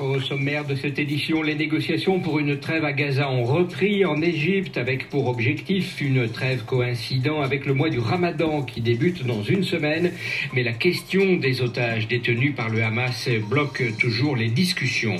Au sommaire de cette édition, les négociations pour une trêve à Gaza ont repris en Égypte avec pour objectif une trêve coïncidant avec le mois du Ramadan qui débute dans une semaine. Mais la question des otages détenus par le Hamas bloque toujours les discussions.